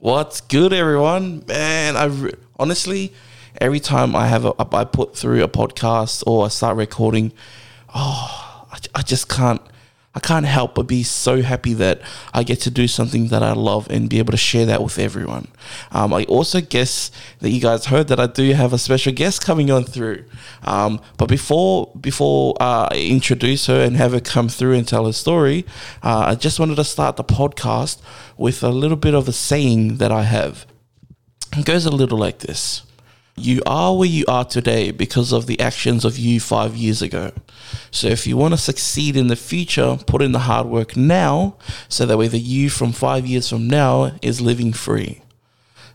What's good, everyone? Man, I re- honestly, every time I have a, I put through a podcast or I start recording, oh, I, I just can't. I can't help but be so happy that I get to do something that I love and be able to share that with everyone. Um, I also guess that you guys heard that I do have a special guest coming on through. Um, but before before uh, I introduce her and have her come through and tell her story, uh, I just wanted to start the podcast with a little bit of a saying that I have. It goes a little like this. You are where you are today because of the actions of you five years ago. So, if you want to succeed in the future, put in the hard work now so that way the you from five years from now is living free.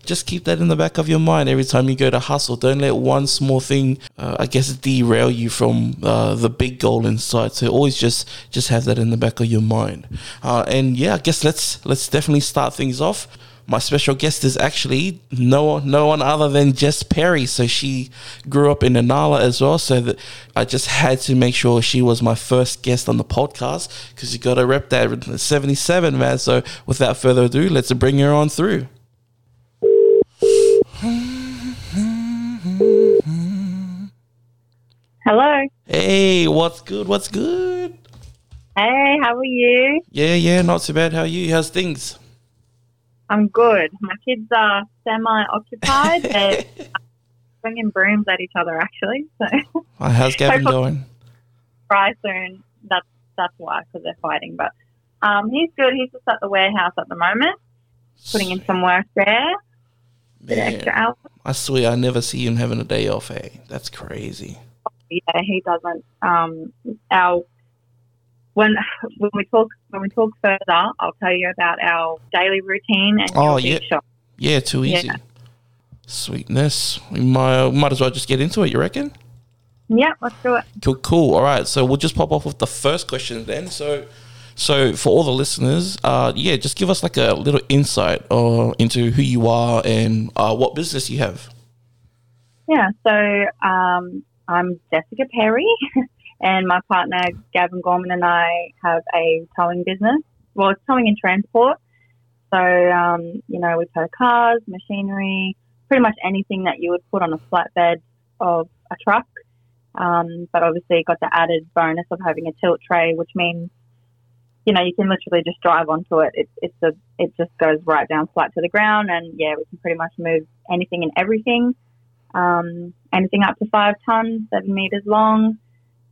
Just keep that in the back of your mind every time you go to hustle. Don't let one small thing, uh, I guess, derail you from uh, the big goal inside. So always just just have that in the back of your mind. Uh, and yeah, I guess let's let's definitely start things off my special guest is actually no no one other than Jess Perry. So she grew up in Inala as well. So that I just had to make sure she was my first guest on the podcast because you got to rep that 77, man. So without further ado, let's bring her on through. Hello. Hey, what's good? What's good? Hey, how are you? Yeah, yeah, not too bad. How are you? How's things? I'm good. My kids are semi-occupied. They're swinging brooms at each other, actually. So, how's Gavin doing? Fry soon. That's that's why, because they're fighting. But um, he's good. He's just at the warehouse at the moment, putting in some work there. Man, I swear, I never see him having a day off. Hey, that's crazy. Yeah, he doesn't. Um, our when when we talk when we talk further, I'll tell you about our daily routine and oh yeah, shop. yeah, too easy. Yeah. Sweetness. We might might as well just get into it. You reckon? Yeah, let's do it. Cool, cool. All right, so we'll just pop off with the first question then. So, so for all the listeners, uh, yeah, just give us like a little insight uh, into who you are and uh, what business you have. Yeah, so um, I'm Jessica Perry. And my partner, Gavin Gorman, and I have a towing business. Well, it's towing and transport. So, um, you know, we tow cars, machinery, pretty much anything that you would put on a flatbed of a truck. Um, but obviously, got the added bonus of having a tilt tray, which means, you know, you can literally just drive onto it. it it's a, it just goes right down flat to the ground, and yeah, we can pretty much move anything and everything. Um, anything up to five tons, seven meters long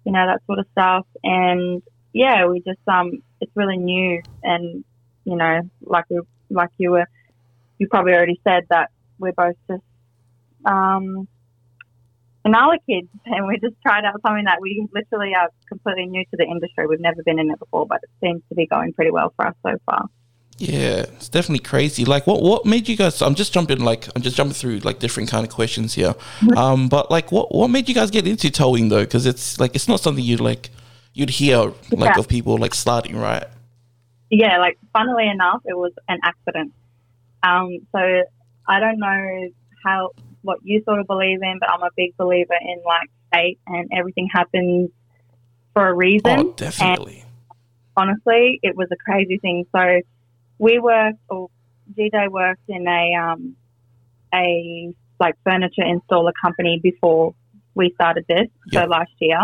you know, that sort of stuff. And yeah, we just, um, it's really new. And, you know, like we, like you were, you probably already said that we're both just, um, Inala kids, and we just tried out something that we literally are completely new to the industry. We've never been in it before, but it seems to be going pretty well for us so far. Yeah, it's definitely crazy. Like, what what made you guys? I'm just jumping like I'm just jumping through like different kind of questions here. Um, but like, what what made you guys get into towing though? Because it's like it's not something you'd like you'd hear like yeah. of people like starting right. Yeah, like funnily enough, it was an accident. Um, so I don't know how what you sort of believe in, but I'm a big believer in like fate and everything happens for a reason. Oh, definitely. And honestly, it was a crazy thing. So we worked, or GJ worked in a um, a like furniture installer company before we started this, yep. so last year,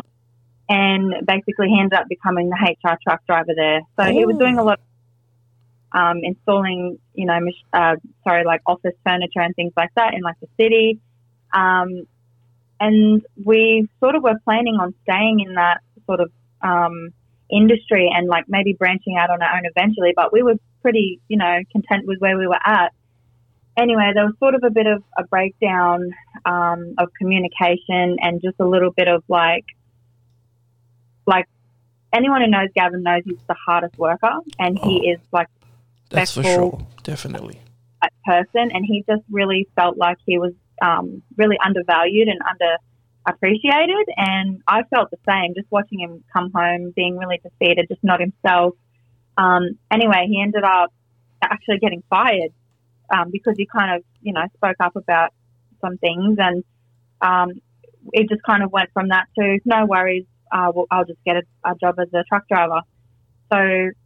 and basically he ended up becoming the HR truck driver there. So he was doing a lot. Of, um, installing, you know, uh, sorry, like office furniture and things like that in like the city. Um, and we sort of were planning on staying in that sort of um, industry and like maybe branching out on our own eventually. But we were pretty, you know, content with where we were at. Anyway, there was sort of a bit of a breakdown um, of communication and just a little bit of like, like anyone who knows Gavin knows he's the hardest worker and he oh, is like that's for sure, definitely person, and he just really felt like he was um, really undervalued and under appreciated. And I felt the same, just watching him come home, being really defeated, just not himself. Um, anyway, he ended up actually getting fired um, because he kind of, you know, spoke up about some things, and um, it just kind of went from that to no worries, uh, well, I'll just get a, a, job as a truck driver. So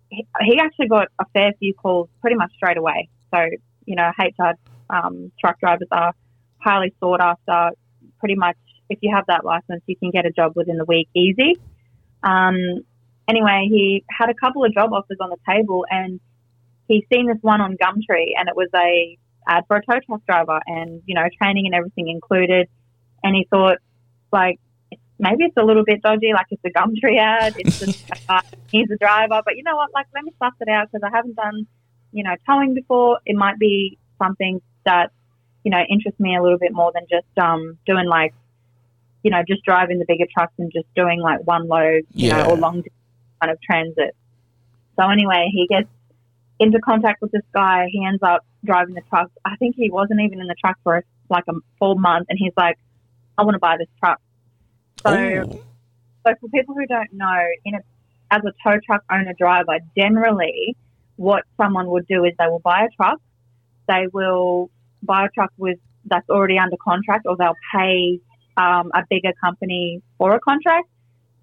he, he, actually got a fair few calls pretty much straight away. So You know, HR um, truck drivers are highly sought after. Pretty much, if you have that license, you can get a job within the week easy. Um, anyway, he had a couple of job offers on the table, and he's seen this one on Gumtree, and it was a ad for a tow truck driver, and you know, training and everything included. And he thought, like, maybe it's a little bit dodgy, like it's a Gumtree ad. It's just uh, he's a driver, but you know what? Like, let me suss it out because I haven't done, you know, towing before. It might be something that you know interests me a little bit more than just um doing like, you know, just driving the bigger trucks and just doing like one load, you Yeah. know, or long kind of transit. So anyway, he gets into contact with this guy. He ends up driving the truck. I think he wasn't even in the truck for like a full month, and he's like, "I want to buy this truck." So, Ooh. so for people who don't know, in a, as a tow truck owner driver, generally, what someone would do is they will buy a truck. They will buy a truck with that's already under contract, or they'll pay um, a bigger company for a contract.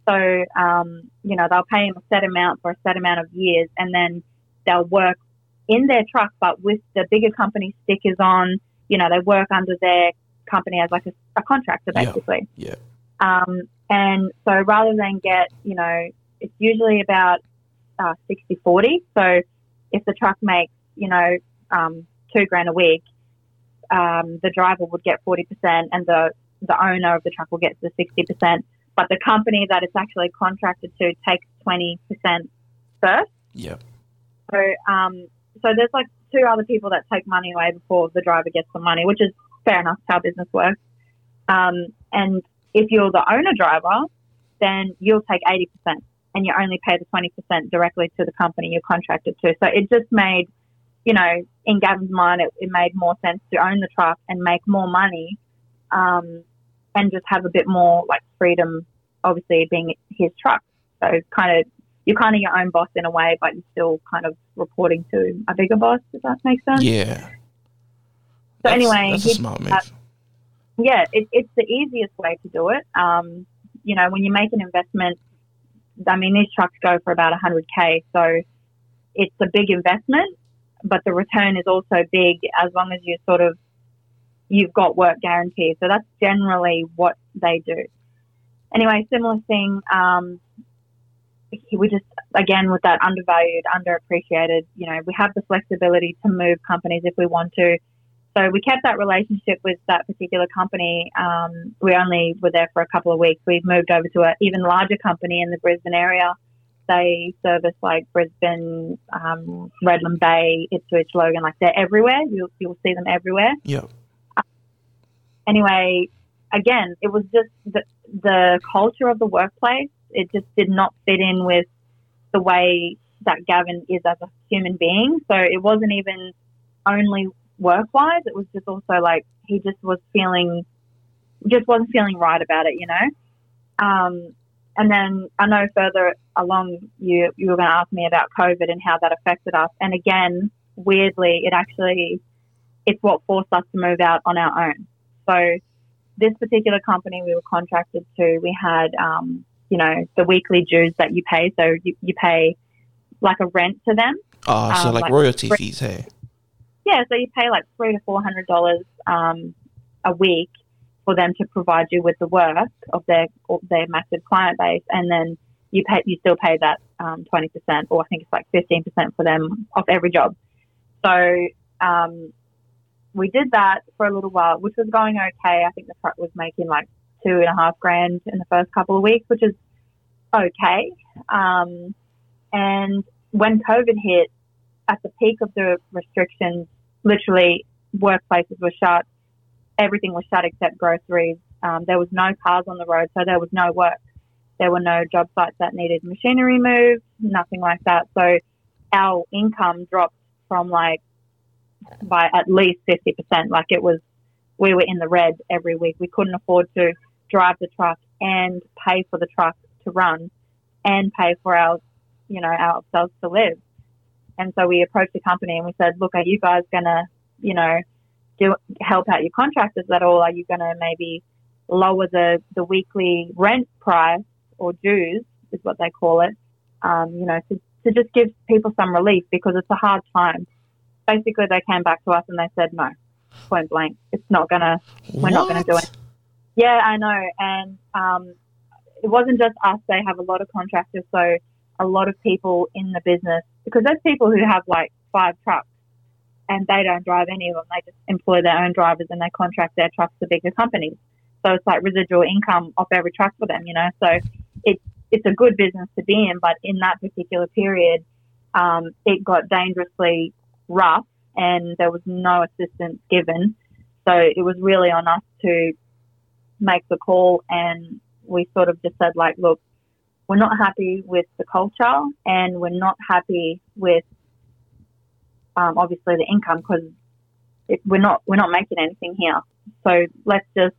So, um, you know, they'll pay him a set amount for a set amount of years, and then they'll work in their truck, but with the bigger company stickers on. You know, they work under their company as like a, a contractor, Yeah. basically. Yeah. Um, and so rather than get, you know, it's usually about uh, 60 40. So if the truck makes, you know, um, two grand a week, um, the driver would get 40% and the, the owner of the truck will get the 60%. But the company that it's actually contracted to takes 20% first. Yeah. So, um, so there's like two other people that take money away before the driver gets the money, which is fair enough. How business works. Um, and if you're the owner driver, then you'll take 80% and you only pay the 20% directly to the company you're contracted to. So it just made, you know, in Gavin's mind, it, it made more sense to own the truck and make more money um, and just have a bit more like freedom, obviously being his truck. So kind of, you're kind of your own boss in a way, but you're still kind of reporting to a bigger boss, Does that make sense. Yeah. So That's- anyway, that's a smart move. uh, yeah, it, it's the easiest way to do it. Um, you know, when you make an investment, I mean, these trucks go for about 100k, so it's a big investment, but the return is also big as long as you sort of you've got work guaranteed. So that's generally what they do. Anyway, similar thing. Um, we just again with that undervalued, underappreciated. You know, we have the flexibility to move companies if we want to. So we kept that relationship with that particular company. Um, we only were there for a couple of weeks. We've moved over to an even larger company in the Brisbane area. They service like Brisbane, um, Redland Bay, Ipswich, Logan. Like they're everywhere. You'll, you'll see them everywhere. Yeah. Anyway, again, it was just the, the culture of the workplace. It just did not fit in with the way that Gavin is as a human being. So it wasn't even only work wise, it was just also like he just was feeling, just wasn't feeling right about it, you know? Um, and then I know further along, you, you were going to ask me about COVID and how that affected us. And again, weirdly, it actually, it's what forced us to move out on our own. So this particular company we were contracted to, we had, um, you know, the weekly dues that you pay. So you, you pay like a rent to them. Oh, so Um, like like- royalty fees, hey. Yeah, so you pay like three to four hundred dollars um, a week for them to provide you with the work of their of their massive client base, and then you pay you still pay that um, twenty percent, or I think it's like fifteen percent for them off every job. So um, we did that for a little while, which was going okay. I think the truck was making like two and a half grand in the first couple of weeks, which is okay. Um, and when COVID hit, at the peak of the restrictions, literally workplaces were shut. Everything was shut except groceries. Um, there was no cars on the road, so there was no work. There were no job sites that needed machinery moved, nothing like that. So our income dropped from like by at least 50%. Like it was, we were in the red every week. We couldn't afford to drive the truck and pay for the truck to run and pay for our, you know, ourselves to live. And so we approached the company and we said, look, are you guys going to, you know, do help out your contractors at all? Are you going to maybe lower the, the weekly rent price or dues is what they call it, um, you know, to, to just give people some relief because it's a hard time. Basically they came back to us and they said no, point blank. It's not gonna. We're not gonna do it. Yeah, I know. And um, it wasn't just us. They have a lot of contractors, so a lot of people in the business because there's people who have like five trucks and they don't drive any of them. They just employ their own drivers and they contract their trucks to bigger companies. So it's like residual income off every truck for them, you know. So it's it's a good business to be in, but in that particular period, um, it got dangerously rough and there was no assistance given. So it was really on us to make the call and we sort of just said like, look, we're not happy with the culture and we're not happy with um, obviously the income because we're not we're not making anything here. So let's just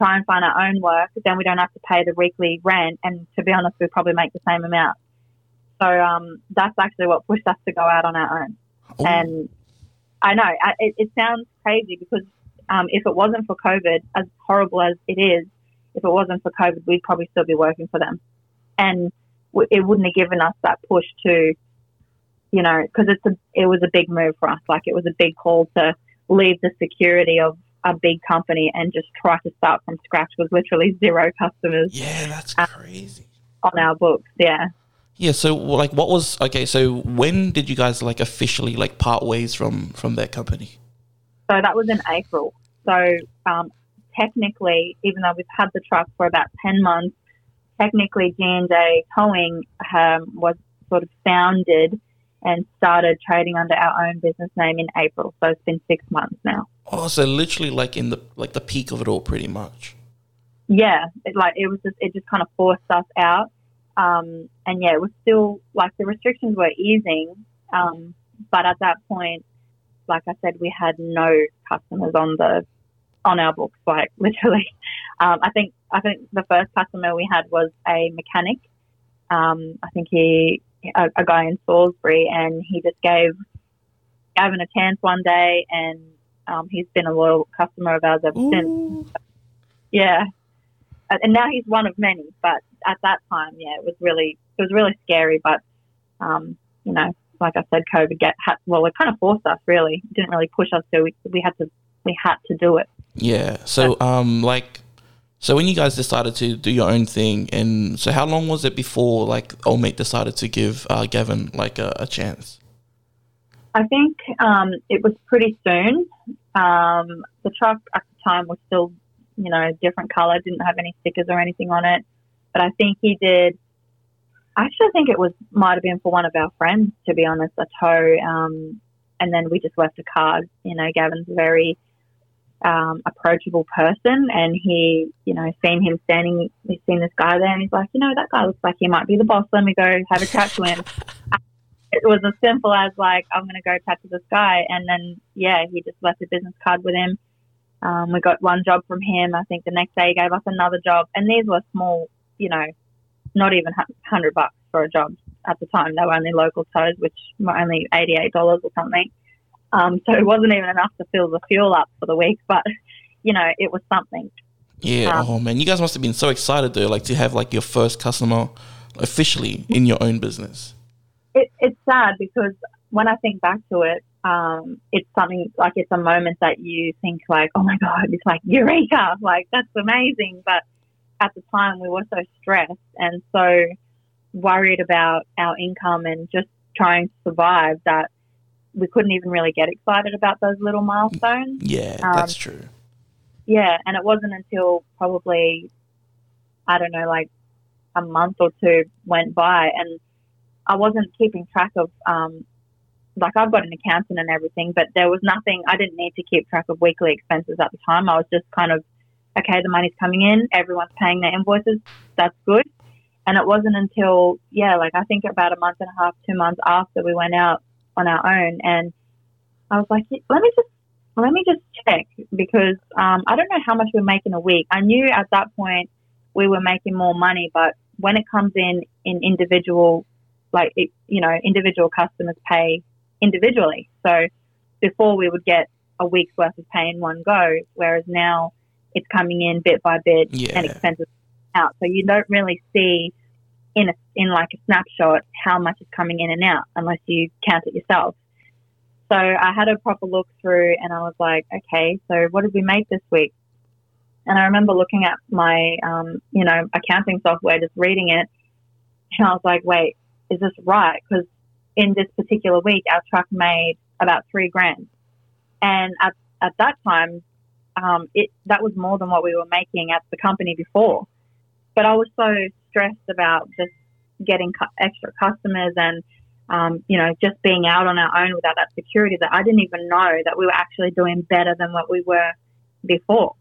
try and find our own work. Then we don't have to pay the weekly rent, and to be honest, we probably make the same amount. So um, that's actually what pushed us to go out on our own. Oh, And I know I, it, it sounds crazy because um, if it wasn't for COVID, as horrible as it is, if it wasn't for COVID, we'd probably still be working for them, and w- it wouldn't have given us that push to, you know, because it's a it was a big move for us. Like it was a big call to leave the security of a big company and just try to start from scratch with literally zero customers yeah, that's Uh, crazy. on our books. Yeah. Yeah, so like, what was okay? So when did you guys like officially like part ways from from that company? So that was in April. So um, technically, even though we've had the truck for about 10 months, technically G&J Towing um, was sort of founded and started trading under our own business name in April. So it's been six months now. Oh, so literally like in the like the peak of it all, pretty much. Yeah, it, like it was just it just kind of forced us out. Um, and yeah, it was still like the restrictions were easing, um, but at that point, like I said, we had no customers on the on our books. Like literally, um, I think I think the first customer we had was a mechanic. Um, I think he a, a guy in Salisbury, and he just gave Gavin a chance one day, and um, he's been a loyal customer of ours ever since. Yeah. And now he's one of many, but at that time, yeah, it was really, it was really scary. But, um, you know, like I said, COVID get had, well, it kind of forced us. Really, it didn't really push us so We, we had to, we had to do it. Yeah. So um, like, so when you guys decided to do your own thing, and so how long was it before like Old Mate decided to give uh, Gavin like a, a chance? I think um, it was pretty soon. Um, the truck at the time was still, you know, different color, didn't have any stickers or anything on it. But I think he did. I actually think it was might have been for one of our friends, to be honest, a tow. Um, and then we just left a card. You know, Gavin's a very um, approachable person, and he, you know, seen him standing, he's seen this guy there, and he's like, you know, that guy looks like he might be the boss. Let me go have a chat to him it was as simple as like I'm going to go chat to this guy, and then yeah, he just left a business card with him. Um, we got one job from him. I think the next day he gave us another job, and these were small, you know, not even hundred bucks for a job at the time. They were only local tows, which were only eighty eight dollars or something. Um, so it wasn't even enough to fill the fuel up for the week, but you know, it was something. Yeah. Um, oh man, you guys must have been so excited though, like to have like your first customer officially in your own business. it, it's sad because when I think back to it, um, it's something like it's a moment that you think like, oh my god, it's like eureka, like that's amazing. But at the time, we were so stressed and so worried about our income and just trying to survive that we couldn't even really get excited about those little milestones. Yeah, Um, that's true. Yeah, and it wasn't until probably I don't know, like a month or two went by, and I wasn't keeping track of um, like I've got an accountant and everything, but there was nothing. I didn't need to keep track of weekly expenses at the time. I was just kind of okay, the money's coming in, everyone's paying their invoices, that's good. And it wasn't until yeah, like I think about a month and a half, two months after we went out on our own, and I was like, let me just let me just check because um, I don't know how much we're making a week. I knew at that point we were making more money, but when it comes in in individual, like it, you know, individual customers pay individually. So before we would get a week's worth of pay in one go, whereas now it's coming in bit by bit Yeah. and expenses out. So you don't really see in a, in like a snapshot how much is coming in and out unless you count it yourself. So I had a proper look through and I was like, okay, so what did we make this week? And I remember looking at my, um, you know, accounting software, just reading it. And I was like, wait, is this right? Because in this particular week, our truck made about three grand. And at, at that time, um, it that was more than what we were making at the company before. But I was so stressed about just getting cu- extra customers and um, you know just being out on our own without that security that I didn't even know that we were actually doing better than what we were before.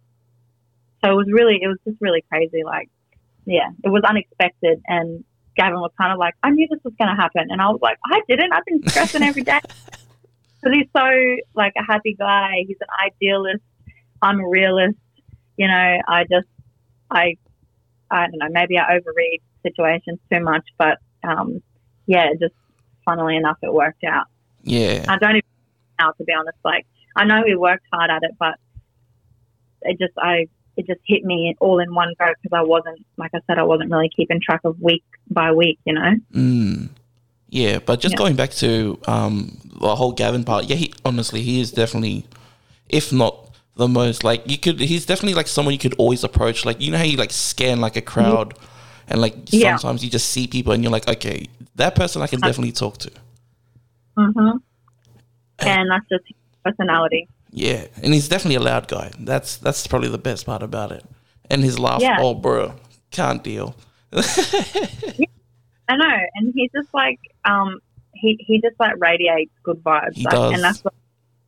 So it was really it was just really crazy. Like yeah, it was unexpected and. Gavin was kind of like, I knew this was going to happen. And I was like, I didn't. I've been stressing every day. Because he's so, like, a happy guy. He's an idealist I'm a realist. You know, I just, I, I don't know, maybe I overread situations too much, but um, yeah, just funnily enough, it worked out. Yeah. I don't even know, to be honest. Like, I know we worked hard at it, but it just, I, it just hit me all in one go because I wasn't, like I said, I wasn't really keeping track of week by week, you know? Mm. Yeah, but just Yeah. going back to um, the whole Gavin part, yeah, he honestly he is definitely, if not the most like you could, he's definitely like someone you could always approach. Like you know how you like scan like a crowd, and like Yeah. sometimes you just see people and you're like, okay, that person I can definitely talk to. hmm And that's just personality. Yeah, and he's definitely a loud guy. That's that's probably the best part about it. And his laugh, Yeah. oh bro, can't deal. I know, and he's just like um, he he just like radiates good vibes, like, and that's what,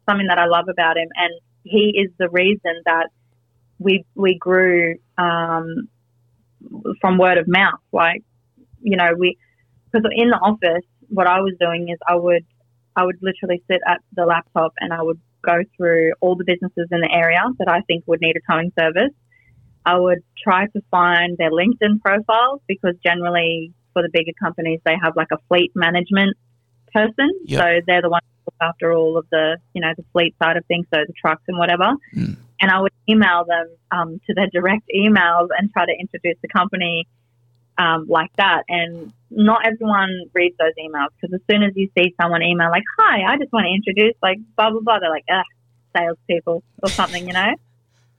something that I love about him. And he is the reason that we we grew um, from word of mouth. Like you know, we because in the office, what I was doing is I would I would literally sit at the laptop and I would go through all the businesses in the area that I think would need a towing service. I would try to find their LinkedIn profiles because generally for the bigger companies they have like a fleet management person. Yep. So they're the ones look after all of the you know the fleet side of things, so the trucks and whatever. Mm. And I would email them um, to their direct emails and try to introduce the company um, like that. And not everyone reads those emails because as soon as you see someone email like, "Hi, I just want to introduce like blah blah blah," they're like, "Ugh, salespeople" or something, you know.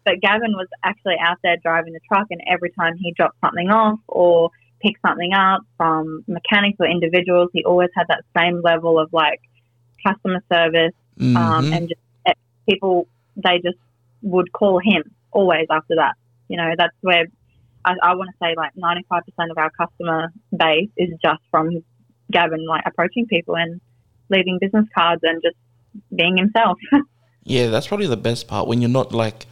But Gavin was actually out there driving the truck, and every time he dropped something off or picked something up from mechanics or individuals, he always had that same level of like customer service um, Mhm. and just eh, people they just would call him always after that. You know, that's where I, I want to say like ninety five percent of our customer base is just from Gavin like approaching people and leaving business cards and just being himself. Yeah, that's probably the best part when you're not like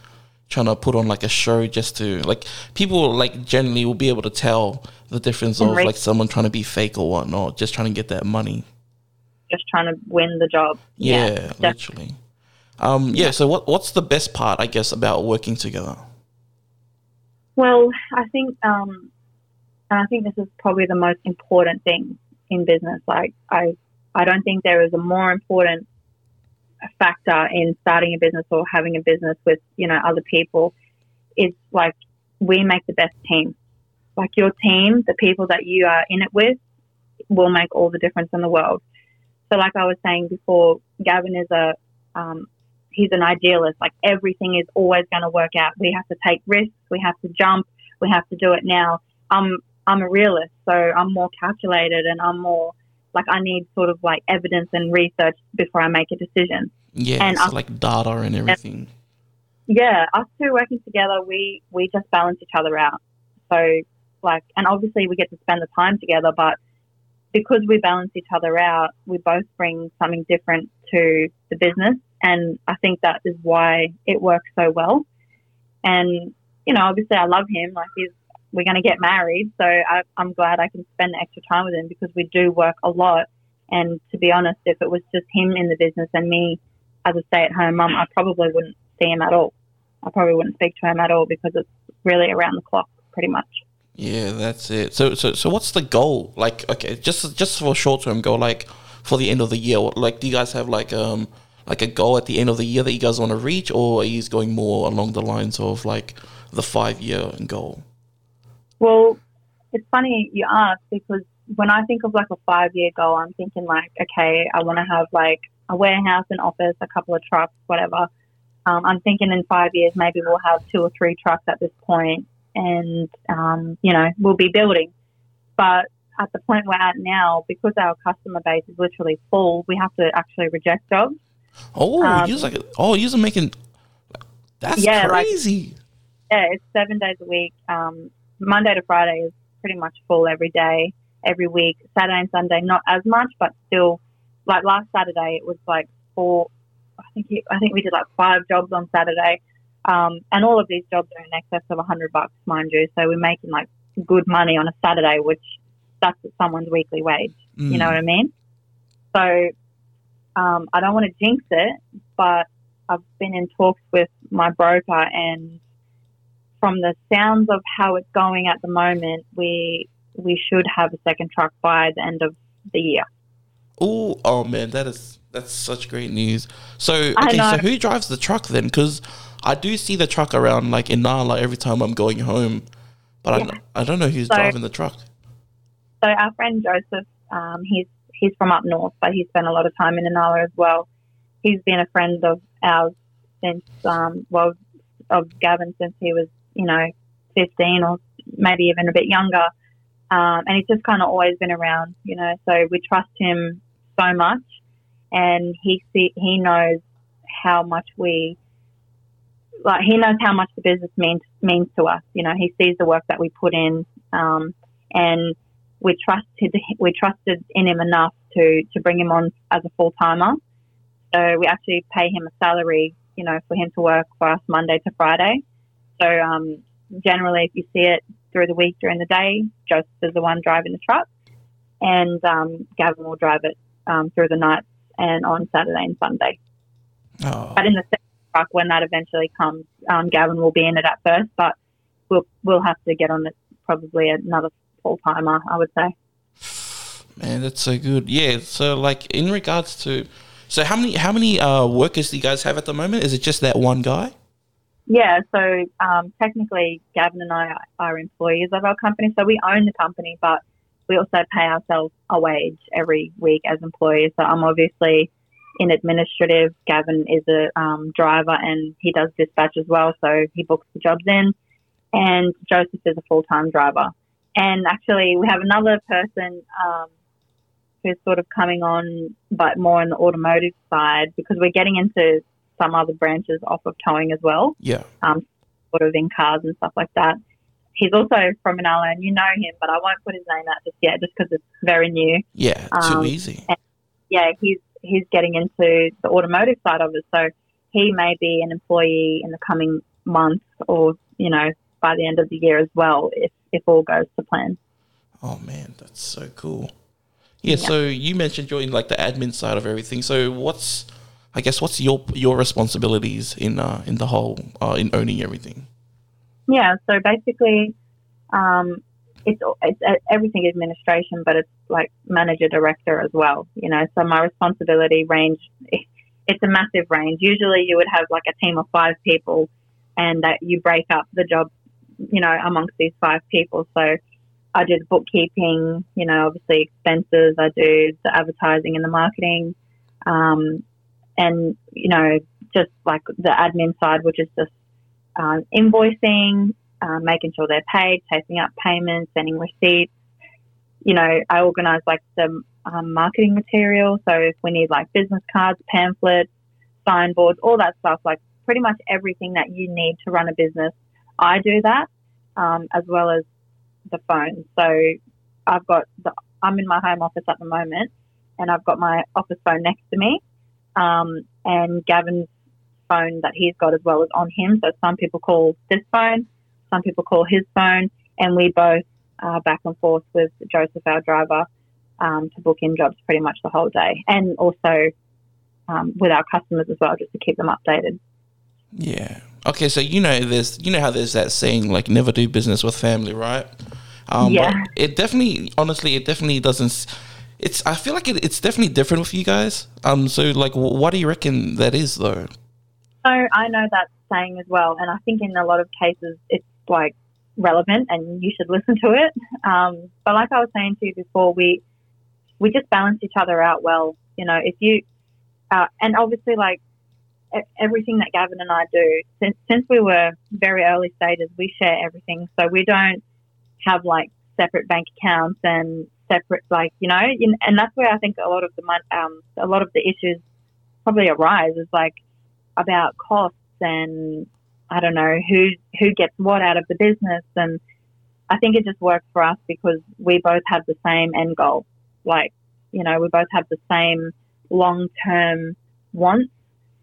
trying to put on like a show just to like people like generally will be able to tell the difference of like someone trying to be fake or whatnot, just trying to get that money. Just trying to win the job. Yeah, def- literally. Um, yeah. So what what's the best part, I guess, about working together? Well, I think, um, and I think this is probably the most important thing in business. Like, I, I don't think there is a more important factor in starting a business or having a business with, you know, other people. Is like we make the best team. Like your team, the people that you are in it with, will make all the difference in the world. So, like I was saying before, Gavin is a um, he's an idealist. Like everything is always going to work out. We have to take risks. We have to jump. We have to do it now. I'm I'm a realist, so I'm more calculated and I'm more like I need sort of like evidence and research before I make a decision. Yeah, And so us- like data and everything. Yeah, us two working together, we we just balance each other out. So like, and obviously we get to spend the time together, but because we balance each other out, we both bring something different to the business, and I think that is why it works so well. And you know, obviously, I love him. Like, he's we're going to get married, so I, I'm glad I can spend the extra time with him because we do work a lot. And to be honest, if it was just him in the business and me as a stay-at-home mum, I probably wouldn't see him at all. I probably wouldn't speak to him at all because it's really around the clock, pretty much. Yeah, that's it. So so so what's the goal? Like, okay, just just for short term goal, like for the end of the year. Like, do you guys have like um like a goal at the end of the year that you guys want to reach, or are you going more along the lines of like the five year goal? Well, it's funny you ask because when I think of like a five year goal, I'm thinking like, okay, I want to have like a warehouse, an office, a couple of trucks, whatever. Um, I'm thinking in five years maybe we'll have two or three trucks at this point, and um, you know we'll be building. But at the point we're at now, because our customer base is literally full, we have to actually reject jobs. Oh, Um, you're like oh, you're making that's Yeah, like- crazy. Yeah, it's seven days a week. Um, Monday to Friday is pretty much full every day, every week. Saturday and Sunday not as much, but still. Like last Saturday, it was like four. I think I think we did like five jobs on Saturday, um, and all of these jobs are in excess of a hundred bucks, mind you. So we're making like good money on a Saturday, which that's someone's weekly wage. You know Mm. what I mean? So um, I don't want to jinx it, but I've been in talks with my broker, and from the sounds of how it's going at the moment, we we should have a second truck by the end of the year. Oh, oh man, that is that's such great news. So, okay, so who drives the truck then? Because I do see the truck around like Inala every time I'm going home, but Yeah. I, I don't know who's So- driving the truck. So our friend Joseph, um, he's he's from up north, but he spent a lot of time in Inala as well. He's been a friend of ours since um, well of Gavin since he was you know fifteen or maybe even a bit younger, um, and he's just kind of always been around, you know. So we trust him so much, and he see, he knows how much we like. He knows how much the business means means to us. You know, he sees the work that we put in, um, and we trusted we trusted in him enough to to bring him on as a full timer. So we actually pay him a salary, you know, for him to work for us Monday to Friday. So um, generally, if you see it through the week during the day, Joseph is the one driving the truck, and um, Gavin will drive it um, through the nights and on Saturday and Sunday. Oh, But in the truck, when that eventually comes, um, Gavin will be in it at first, but we'll we'll have to get on it probably another full timer, I would say. man, that's so good. Yeah. So, like in regards to, so how many how many uh, workers do you guys have at the moment? Is it just that one guy? Yeah, so um, technically, Gavin and I are employees of our company, so we own the company, but we also pay ourselves a wage every week as employees. So I'm obviously in administrative. Gavin is a um, driver and he does dispatch as well, so he books the jobs in. And Joseph is a full time driver. And actually, we have another person um, who's sort of coming on, but more on the automotive side because we're getting into some other branches off of towing as well Yeah. sort of in cars and stuff like that. He's also from Inala, and you know him, but I won't put his name out just yet, just because it's very new. Yeah. Too Um, easy. Yeah, he's he's getting into the automotive side of it, so he may be an employee in the coming months, or you know, by the end of the year as well, if if all goes to plan. Oh man, that's so cool. Yeah, so you mentioned you're in like the admin side of everything. So what's I guess what's your your responsibilities in uh in the whole uh in owning everything? Yeah, so basically, um, it's, it's everything administration, but it's like manager director as well. You know, so my responsibility range, it's a massive range. Usually, you would have like a team of five people, and that you break up the job, you know, amongst these five people. So I do the bookkeeping, you know, obviously expenses. I do the advertising and the marketing, um, and you know, just like the admin side, which is just uh, invoicing, uh, making sure they're paid, chasing up payments, sending receipts. You know, I organise like the um, marketing material. So if we need like business cards, pamphlets, signboards, all that stuff, like pretty much everything that you need to run a business, I do that, um, as well as the phone. So I've got the, I'm in my home office at the moment, and I've got my office phone next to me, um, and Gavin's phone that he's got as well is on him. So some people call this phone, some people call his phone, and we both uh, back and forth with Joseph, our driver, um, to book in jobs pretty much the whole day, and also um, with our customers as well, just to keep them updated. Yeah. Okay, so you know there's you know how there's that saying like never do business with family, right? Um Yeah. it definitely honestly it definitely doesn't it's I feel like it, it's definitely different with you guys. Um so like wh- what do you reckon that is though? So I know that saying as well, and I think in a lot of cases it's like relevant, and you should listen to it. Um, but like I was saying to you before, we we just balance each other out well. You know, if you uh, and obviously, like everything that Gavin and I do, since since we were very early stages, we share everything. So we don't have like separate bank accounts and separate, like you know, in, and that's where I think a lot of the um a lot of the issues probably arise is like about costs and I don't know who who gets what out of the business and I think it just worked for us because we both have the same end goal. Like, you know, we both have the same long term wants.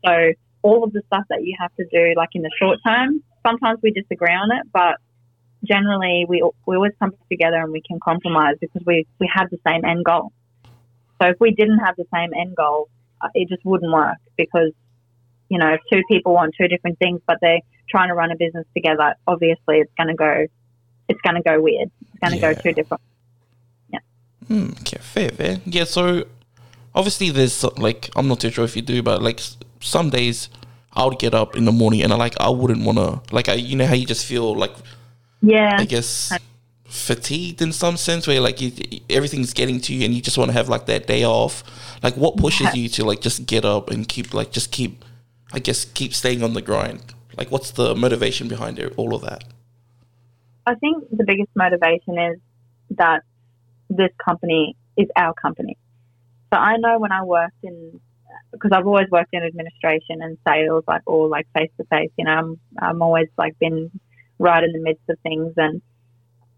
So all of the stuff that you have to do like in the short term, sometimes we disagree on it, but generally we we always come together and we can compromise because we we have the same end goal. So if we didn't have the same end goal, it just wouldn't work because you know if two people want two different things but they're trying to run a business together, obviously it's going to go it's going to go weird. It's going to Yeah. go two different. Yeah. Hmm, okay, fair, fair. Yeah, so obviously there's like I'm not too sure if you do, but like some days I would get up in the morning and I like I wouldn't want to like I you know how you just feel like Yeah, I guess fatigued in some sense where like you, everything's getting to you and you just want to have like that day off. Like what pushes you to like just get up and keep like just keep I guess keep staying on the grind. Like what's the motivation behind it, all of that? I think the biggest motivation is that this company is our company. So I know when I worked in, because I've always worked in administration and sales, like all like face to face. You know, I'm I'm always like been right in the midst of things, and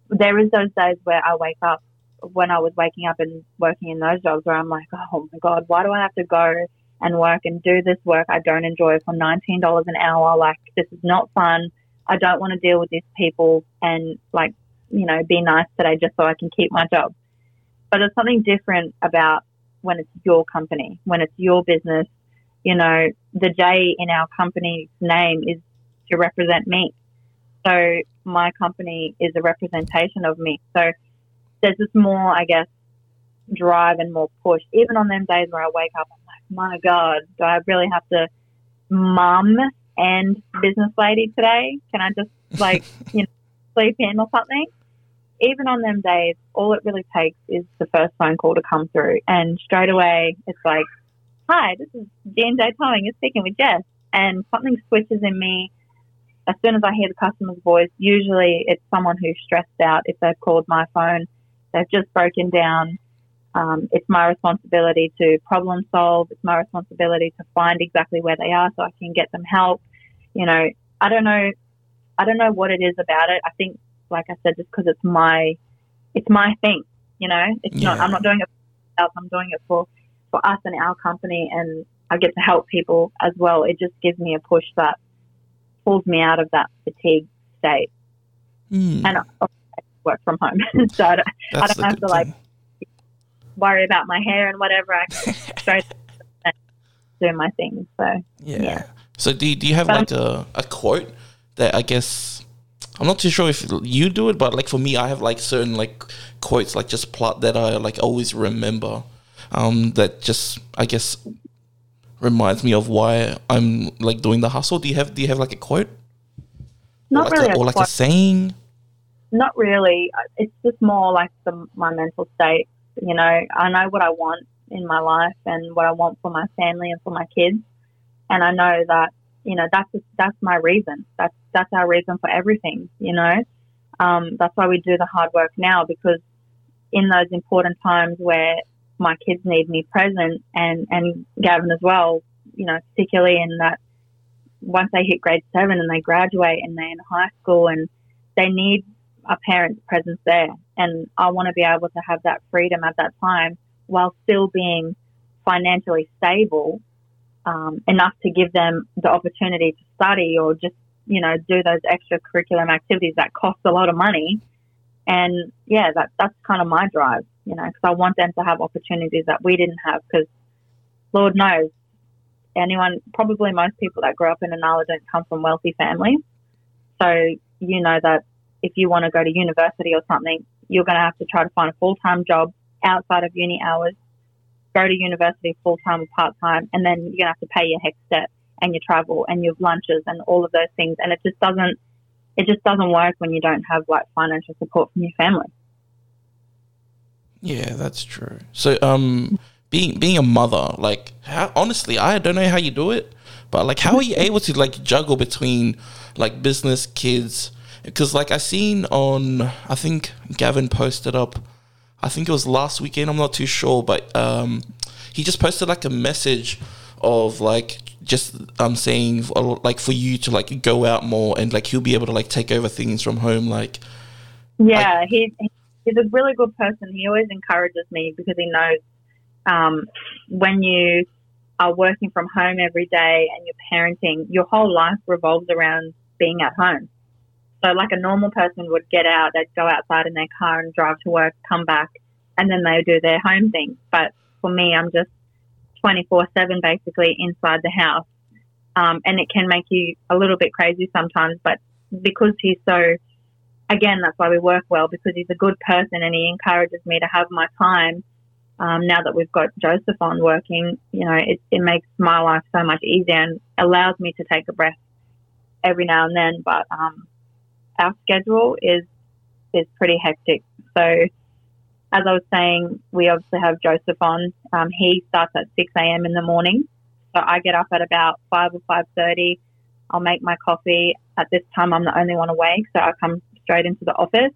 there is those days where I wake up when I was waking up and working in those jobs where I'm like, oh my god, why do I have to go and work and do this work I don't enjoy for nineteen dollars an hour? Like this is not fun. I don't want to deal with these people and like, you know, be nice today just so I can keep my job. But there's something different about when it's your company, when it's your business. You know, the J in our company's name is to represent me. So my company is a representation of me. So there's just more, I guess, drive and more push. Even on them days where I wake up, my God, do I really have to mum and business lady today? Can I just like, you know, sleep in or something? Even on them days, all it really takes is the first phone call to come through, and straight away it's like, "Hi, this is G&J Towing. You're speaking with Jess," and something switches in me as soon as I hear the customer's voice. Usually, it's someone who's stressed out. If they've called my phone, they've just broken down. Um, it's my responsibility to problem solve. It's my responsibility to find exactly where they are so I can get them help. You know, I don't know. I don't know what it is about it. I think, like I said, just because it's my, it's my thing. You know, it's not. I'm not doing it for myself. I'm doing it for for us and our company, and I get to help people as well. It just gives me a push that pulls me out of that fatigue state, Hmm, and I I work from home, so I don't, that's don't have to, like, thing. Worry about my hair and whatever. I can do my thing. So Yeah. Yeah. So do you, do you have But like a, a quote that I guess I'm not too sure if you do it, but like for me, I have like certain like quotes like just plot that I like always remember. Um, that just I guess reminds me of why I'm like doing the hustle. Do you have do you have like a quote? not or like really a or like quote. a saying? Not really. It's just more like the, my mental state. You know, I know what I want in my life and what I want for my family and for my kids, and I know that you know that's that's my reason. That's that's our reason for everything. You know, um, that's why we do the hard work now because in those important times where my kids need me present and and Gavin as well. You know, particularly in that once they hit grade seven and they graduate and they're in high school and they need a parent's presence there. And I want to be able to have that freedom at that time while still being financially stable um, enough to give them the opportunity to study or just, you know, do those extracurricular activities that cost a lot of money. And yeah, that, that's kind of my drive, you know, because I want them to have opportunities that we didn't have because Lord knows anyone, probably most people that grow up in Inala don't come from wealthy families. So you know that if you want to go to university or something, you're going to have to try to find a full time job outside of uni hours, go to university full time or part time, and then you're going to have to pay your HECS debt and your travel and your lunches and all of those things. And it just doesn't, it just doesn't work when you don't have like financial support from your family. Yeah, that's true. So um, being being a mother, like how, honestly, I don't know how you do it, but like how are you able to like juggle between like business, kids? Because like I seen on, I think Gavin posted up, I think it was last weekend. I'm not too sure, but um, he just posted like a message of like just um saying like for you to like go out more and like he'll be able to like take over things from home like yeah he he's a really good person he always encourages me because he knows um, when you are working from home every day and you're parenting your whole life revolves around being at home so like a normal person would get out they'd go outside in their car and drive to work come back and then they would do their home things but for me i'm just 24 7 basically inside the house. Um, and it can make you a little bit crazy sometimes, but because he's so, again, that's why we work well, because he's a good person and he encourages me to have my time. Um, now that we've got Joseph on working, you know, it, it makes my life so much easier and allows me to take a breath every now and then. But um, our schedule is is pretty hectic. So as I was saying, we obviously have Joseph on. Um, he starts at 6 a.m. in the morning. So I get up at about 5 or 5.30. I'll make my coffee. At this time, I'm the only one awake, so I come straight into the office.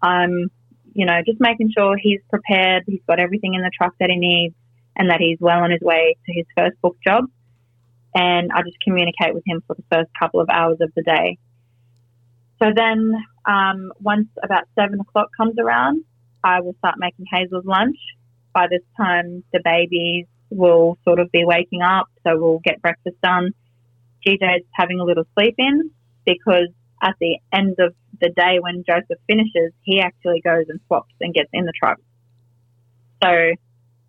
I'm, you know, just making sure he's prepared, he's got everything in the truck that he needs, and that he's well on his way to his first book job. And I just communicate with him for the first couple of hours of the day. So then, um, once about seven o'clock comes around, I will start making Hazel's lunch. By this time, the babies will sort of be waking up, so we'll get breakfast done. GJ's having a little sleep in because at the end of the day when Joseph finishes, he actually goes and swaps and gets in the truck. So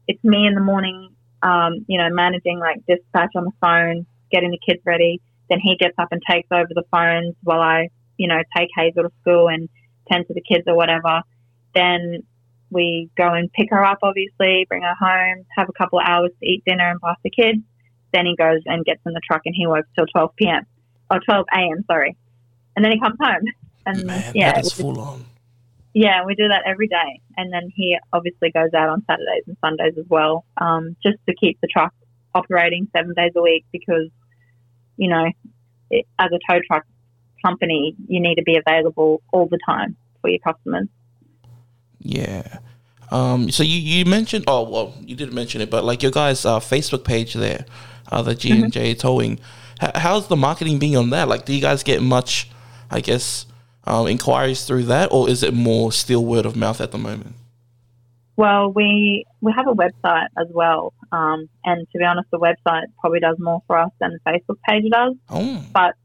it's me in the morning, um, you know, managing like dispatch on the phone, getting the kids ready. Then he gets up and takes over the phones while I, you know, take Hazel to school and tend to the kids or whatever. Then we go and pick her up, obviously, bring her home, have a couple of hours to eat dinner and pass the kids. Then he goes and gets in the truck and he works till 12 p.m. or 12 a.m. Sorry, and then he comes home. And Man, yeah, is full on. Yeah, we do that every day, and then he obviously goes out on Saturdays and Sundays as well, um, just to keep the truck operating seven days a week because, you know, it, as a tow truck company, you need to be available all the time for your customers. Yeah. Um, so you, you mentioned oh well you didn't mention it but like your guys uh, Facebook page there, uh, the G and J Towing, H- how's the marketing being on that? Like, do you guys get much, I guess, um, inquiries through that, or is it more still word of mouth at the moment? Well, we we have a website as well, um, and to be honest, the website probably does more for us than the Facebook page does. Oh, But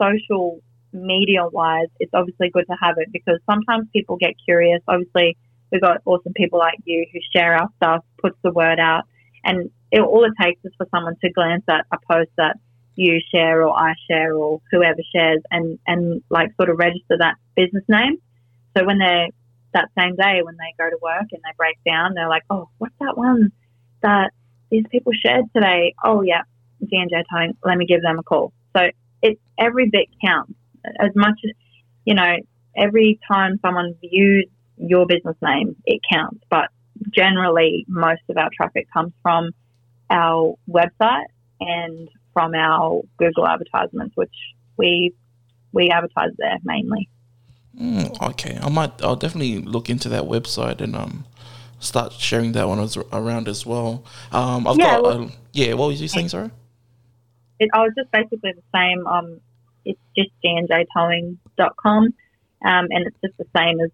social media wise, it's obviously good to have it because sometimes people get curious. Obviously, we've got awesome people like you who share our stuff, puts the word out, and it, all it takes is for someone to glance at a post that you share or I share or whoever shares, and and like sort of register that business name. So when they're that same day when they go to work and they break down, they're like, oh, what's that one that these people shared today? Oh, yeah, G&J Towing, let me give them a call. So it every bit counts as much as, you know, every time someone views your business name, it counts. But generally, most of our traffic comes from our website and from our Google advertisements, which we we advertise there mainly. Mm, okay. I might. I'll definitely look into that website and um start sharing that one as, around as well. Um, I've Yeah, got. well- uh, yeah. What was you saying, sorry? It, I was just basically the same. Um, it's just gnjtowing.com, um, and it's just the same as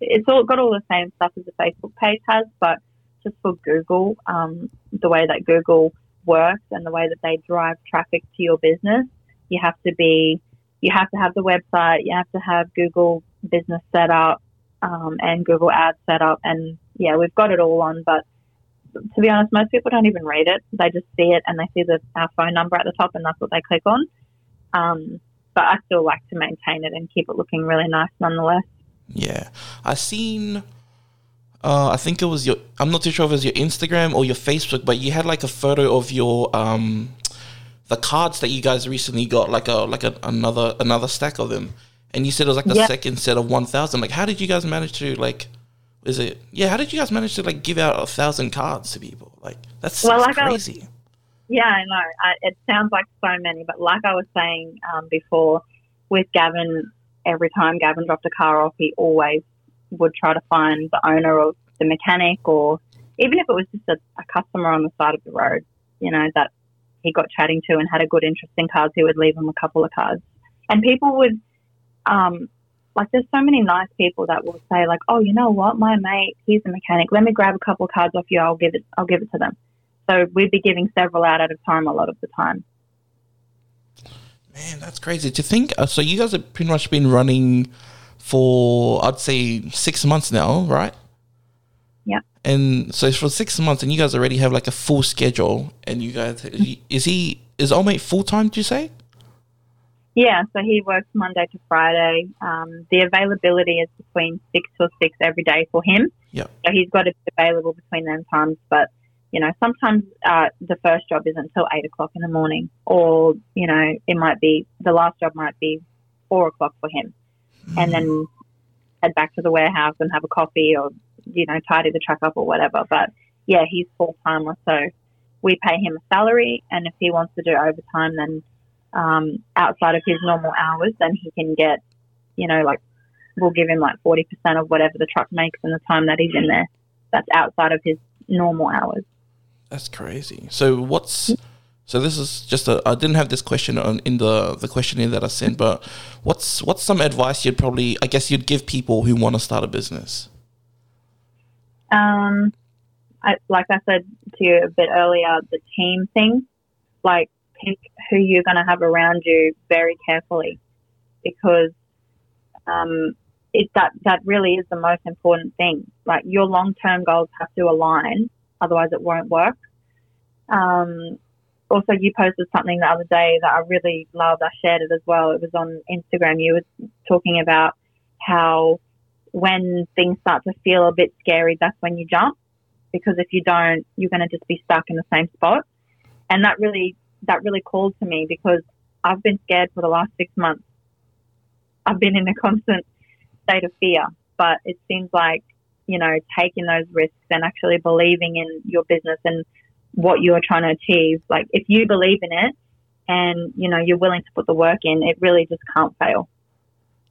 it's all got all the same stuff as the Facebook page has, but just for Google, um, the way that Google works and the way that they drive traffic to your business, you have to be, you have to have the website, you have to have Google Business set up, um, and Google Ads set up, and yeah, we've got it all on, but to be honest, most people don't even read it. They just see it and they see the our phone number at the top, and that's what they click on. Um, but I still like to maintain it and keep it looking really nice, nonetheless. Yeah, I seen. Uh, I think it was your. I'm not too sure if it was your Instagram or your Facebook, but you had like a photo of your um, the cards that you guys recently got, like a like a, another another stack of them, and you said it was like the Yeah. second set of one thousand. Like, how did you guys manage to like Is it? Yeah. How did you guys manage to like give out a thousand cards to people? Like that's, Well, like I was- crazy. Yeah, I know. I, it sounds like so many, but like I was saying um, before, with Gavin, every time Gavin dropped a car off, he always would try to find the owner or the mechanic, or even if it was just a, a customer on the side of the road, you know, that he got chatting to and had a good interest in cars, he would leave them a couple of cards. And people would, um, like, there's so many nice people that will say, like, oh, you know what, my mate, he's a mechanic. Let me grab a couple of cards off you. I'll give it. I'll give it to them. So we'd be giving several out at a time a lot of the time. Man, that's crazy to think. Uh, so you guys have pretty much been running for I'd say six months now, right? Yeah. And so for six months, and you guys already have like a full schedule. And you guys, is he is old mate full time? Do you say? Yeah, so he works Monday to Friday. Um, the availability is between six till six every day for him. Yeah. So he's got to be available between them times. But you know, sometimes uh, the first job isn't until eight o'clock in the morning, or you know, it might be the last job might be four o'clock for him, and then head back to the warehouse and have a coffee, or you know, tidy the truck up or whatever. But yeah, he's full timer, so we pay him a salary, and if he wants to do overtime, then um, outside of his normal hours, then he can get, you know, like we'll give him like 40% of whatever the truck makes in the time that he's in there. That's outside of his normal hours. That's crazy. So what's so this is just a I didn't have this question on in the the questionnaire that I sent, but what's what's some advice you'd probably I guess you'd give people who want to start a business? Um, I, like I said to you a bit earlier, the team thing, like pick who you're going to have around you very carefully because um, it, that, that really is the most important thing. Like your long term goals have to align, otherwise, it won't work. Um, also, you posted something the other day that I really loved. I shared it as well. It was on Instagram. You were talking about how when things start to feel a bit scary, that's when you jump. Because if you don't, you're going to just be stuck in the same spot. And that really, that really called to me because I've been scared for the last six months. I've been in a constant state of fear, but it seems like, you know, taking those risks and actually believing in your business and what you are trying to achieve. Like if you believe in it and, you know, you're willing to put the work in, it really just can't fail.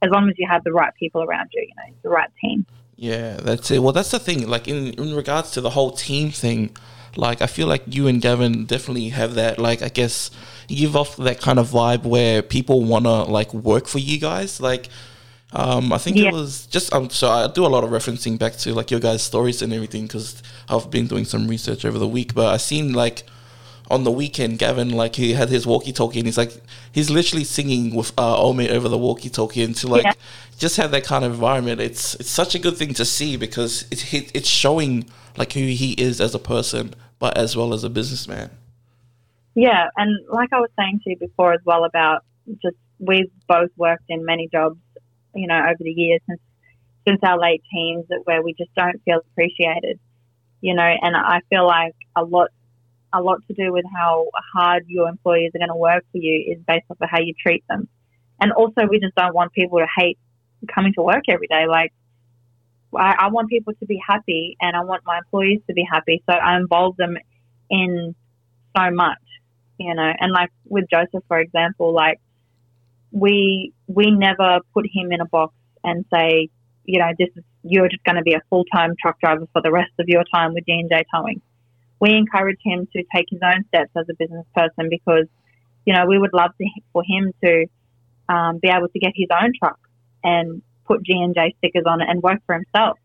As long as you have the right people around you, you know, the right team. Yeah, that's it. Well, that's the thing. Like in in regards to the whole team thing, like I feel like you and Gavin definitely have that. Like I guess you give off that kind of vibe where people wanna like work for you guys. Like um, I think Yeah. it was just um, so I do a lot of referencing back to like your guys' stories and everything because I've been doing some research over the week. But I seen like on the weekend, Gavin like he had his walkie-talkie and he's like he's literally singing with uh, mate over the walkie-talkie and to like Yeah. just have that kind of environment. It's it's such a good thing to see because it's it's showing like who he is as a person, but as well as a businessman. Yeah, and like I was saying to you before as well about just we've both worked in many jobs, you know, over the years since since our late teens where we just don't feel appreciated, you know, and I feel like a lot a lot to do with how hard your employees are going to work for you is based off of how you treat them. And also we just don't want people to hate coming to work every day. Like I, I want people to be happy and I want my employees to be happy. So I involve them in so much you know and like with joseph for example like we we never put him in a box and say you know this is you're just going to be a full-time truck driver for the rest of your time with g&j towing we encourage him to take his own steps as a business person because you know we would love to, for him to um, be able to get his own truck and put g&j stickers on it and work for himself.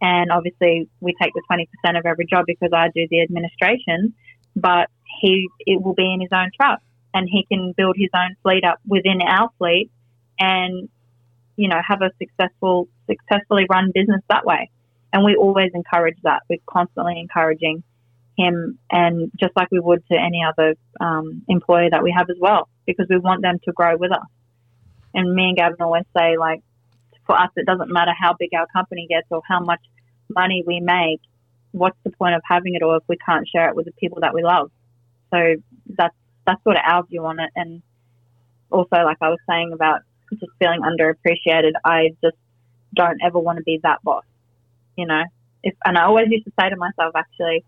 And obviously we take the 20% of every job because i do the administration but he it will be in his own truck and he can build his own fleet up within our fleet and you know have a successful successfully run business that way. And we always encourage that. We're constantly encouraging him and just like we would to any other um, employer that we have as well because we want them to grow with us and me and Gavin always say like for us it doesn't matter how big our company gets or how much money we make what's the point of having it all if we can't share it with the people that we love? So that's that's sort of our view on it. And also, like I was saying about just feeling underappreciated, I just don't ever want to be that boss. you know, if and I always used to say to myself, actually,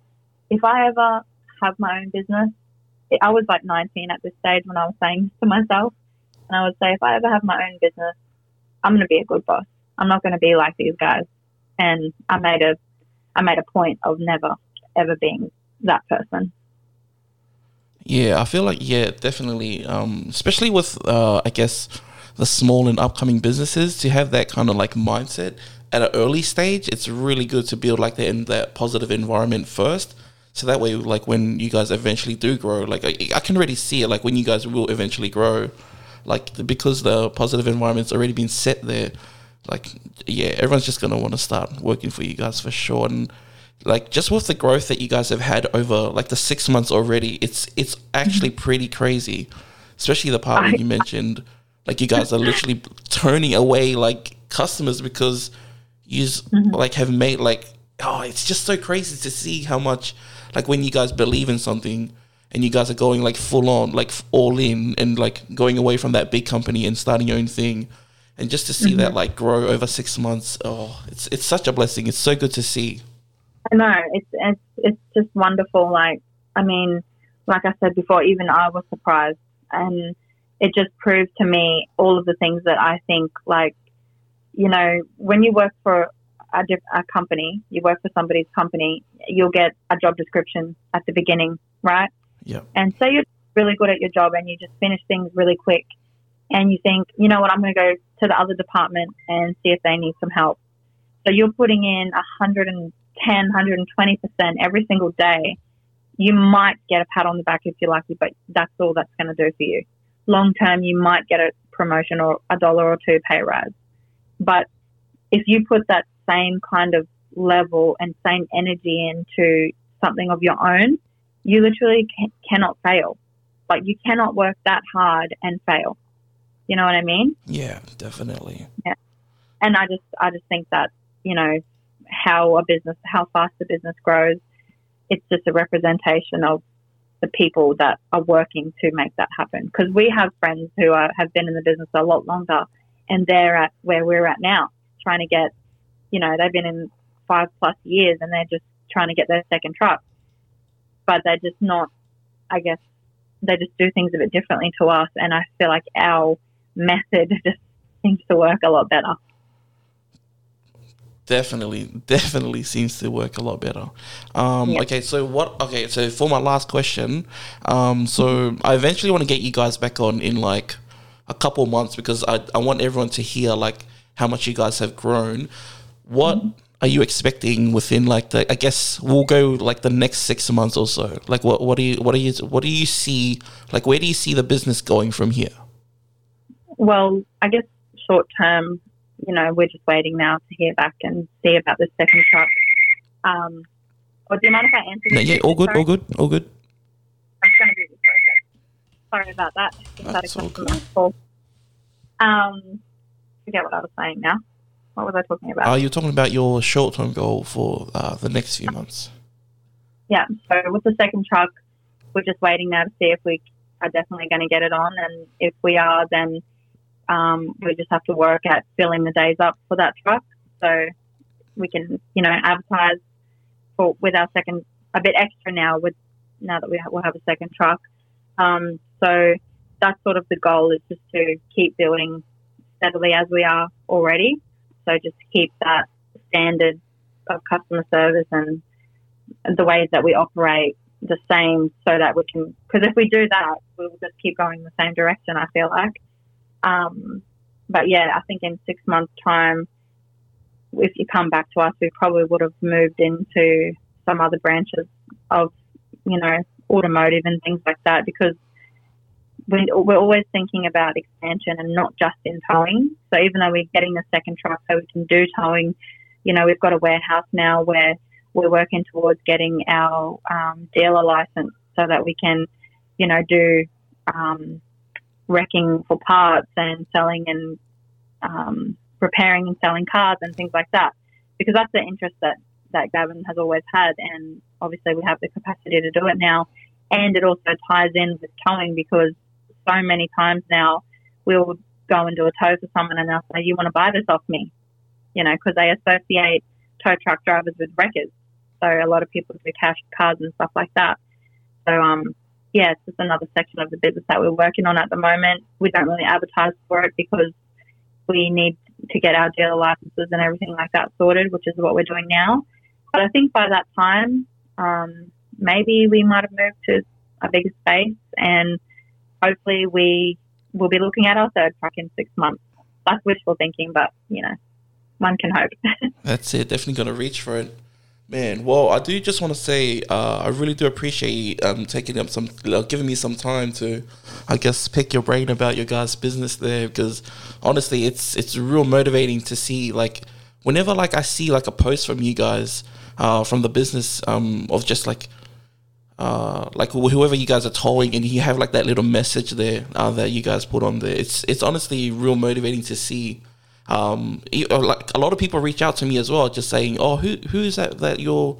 if I ever have my own business, I was like 19 at this stage when I was saying to myself, and I would say, if I ever have my own business, I'm going to be a good boss. I'm not going to be like these guys. And I made a, I made a point of never ever being that person. Yeah, I feel like yeah, definitely. Um, especially with uh, I guess the small and upcoming businesses to have that kind of like mindset at an early stage. It's really good to build like that in that positive environment first. So that way, like when you guys eventually do grow, like I, I can already see it. Like when you guys will eventually grow, like because the positive environment's already been set there. Like yeah, everyone's just gonna want to start working for you guys for sure. And like just with the growth that you guys have had over like the six months already, it's it's actually pretty crazy. Especially the part where you mentioned like you guys are literally turning away like customers because you mm-hmm. like have made like oh it's just so crazy to see how much like when you guys believe in something and you guys are going like full on like all in and like going away from that big company and starting your own thing and just to see mm-hmm. that like grow over six months oh it's it's such a blessing it's so good to see I know it's it's it's just wonderful. Like I mean, like I said before, even I was surprised, and it just proved to me all of the things that I think. Like you know, when you work for a, a company, you work for somebody's company, you'll get a job description at the beginning, right? Yeah. And say you're really good at your job and you just finish things really quick, and you think, you know what, I'm going to go to the other department and see if they need some help. So you're putting in a hundred and 10, 120% every single day, you might get a pat on the back if you're lucky, but that's all that's going to do for you. Long term, you might get a promotion or a dollar or two pay rise. But if you put that same kind of level and same energy into something of your own, you literally cannot fail. Like you cannot work that hard and fail. You know what I mean? Yeah, definitely. Yeah. And I just, I just think that, you know, how a business, how fast a business grows. It's just a representation of the people that are working to make that happen. Because we have friends who are, have been in the business a lot longer and they're at where we're at now, trying to get, you know, they've been in five plus years and they're just trying to get their second truck. But they're just not, I guess, they just do things a bit differently to us. And I feel like our method just seems to work a lot better definitely definitely seems to work a lot better um yeah. okay so what okay so for my last question um so i eventually want to get you guys back on in like a couple months because i, I want everyone to hear like how much you guys have grown what are you expecting within like the i guess we'll go like the next six months or so like what what do you what do you what do you see like where do you see the business going from here well i guess short term you know, we're just waiting now to hear back and see about the second truck. Um, or do you mind if I answer? No, yeah, all good, Sorry. all good, all good. I'm going to be Sorry about that. That's all good. Call. Um, forget what I was saying now. What was I talking about? Oh, you're talking about your short-term goal for uh, the next few months. Yeah. So with the second truck, we're just waiting now to see if we are definitely going to get it on, and if we are, then um, we just have to work at filling the days up for that truck. So we can, you know, advertise for with our second a bit extra now with now that we will have a second truck. Um, so that's sort of the goal is just to keep building steadily as we are already. So just keep that standard of customer service and the ways that we operate the same so that we can, because if we do that, we'll just keep going the same direction, I feel like. Um, but yeah, I think in six months' time, if you come back to us, we probably would have moved into some other branches of, you know, automotive and things like that because we're always thinking about expansion and not just in towing. So even though we're getting a second truck so we can do towing, you know, we've got a warehouse now where we're working towards getting our um, dealer license so that we can, you know, do um, wrecking for parts and selling and um, repairing and selling cars and things like that. Because that's the interest that, that Gavin has always had. And obviously, we have the capacity to do it now. And it also ties in with towing because so many times now we'll go and do a tow for someone and they'll say, You want to buy this off me? You know, because they associate tow truck drivers with wreckers. So a lot of people do cash cars and stuff like that. So um, yeah, it's just another section of the business that we're working on at the moment. We don't really advertise for it because we need to get our dealer licenses and everything like that sorted, which is what we're doing now. But I think by that time, um, maybe we might have moved to a bigger space and hopefully we will be looking at our third truck in six months. That's wishful thinking, but you know, one can hope. That's it. Definitely going to reach for it. Man, well, I do just want to say uh, I really do appreciate um, taking up some, uh, giving me some time to, I guess, pick your brain about your guys' business there because honestly, it's it's real motivating to see like whenever like I see like a post from you guys uh, from the business um, of just like uh, like whoever you guys are towing, and you have like that little message there uh, that you guys put on there. It's it's honestly real motivating to see. Um, uh, like a lot of people reach out to me as well, just saying, "Oh, who who is that that you're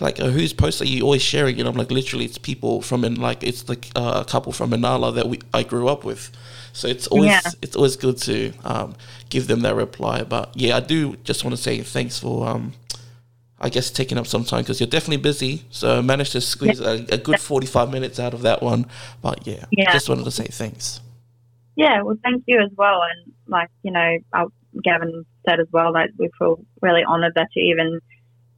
like uh, whose post are you always sharing?" And I'm like, literally, it's people from in like it's like uh, a couple from Inala that we I grew up with. So it's always yeah. it's always good to um, give them that reply. But yeah, I do just want to say thanks for um, I guess taking up some time because you're definitely busy. So I managed to squeeze a, a, good 45 minutes out of that one. But yeah, yeah, just wanted to say thanks. Yeah, well, thank you as well. And like, you know, uh, Gavin said as well that we feel really honoured that you even,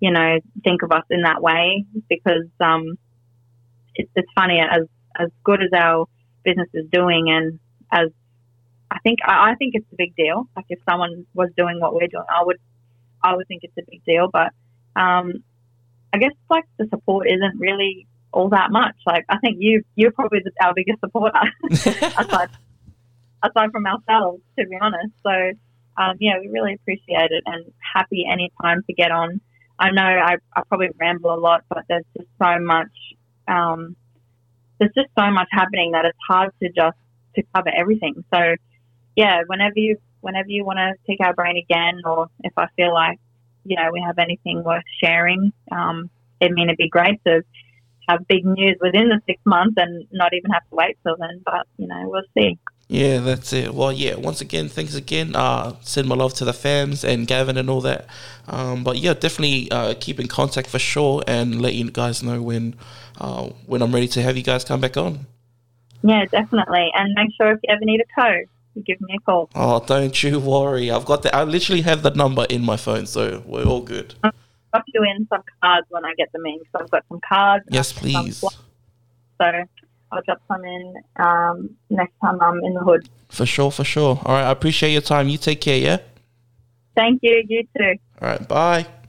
you know, think of us in that way because um, it's, it's funny as as good as our business is doing and as I think I think it's a big deal. Like if someone was doing what we're doing, I would I would think it's a big deal. But um, I guess like the support isn't really all that much. Like I think you you're probably the, our biggest supporter aside aside from ourselves, to be honest. So um, yeah, we really appreciate it and happy anytime to get on. I know I, I probably ramble a lot, but there's just so much um, there's just so much happening that it's hard to just to cover everything. So yeah, whenever you whenever you want to pick our brain again, or if I feel like you know we have anything worth sharing. Um, I mean, it'd be great to have big news within the six months and not even have to wait till then. But you know, we'll see. Yeah, that's it. Well, yeah. Once again, thanks again. Uh, send my love to the fans and Gavin and all that. Um, but yeah, definitely uh, keep in contact for sure and let you guys know when uh, when I'm ready to have you guys come back on. Yeah, definitely. And make sure if you ever need a code, give me a call. Oh, don't you worry. I've got the. I literally have the number in my phone, so we're all good. I'll drop you in some cards when I get them in. So I've got some cards. Yes, please. So I'll drop some in um, next time I'm in the hood. For sure, for sure. All right, I appreciate your time. You take care, yeah? Thank you. You too. All right, bye.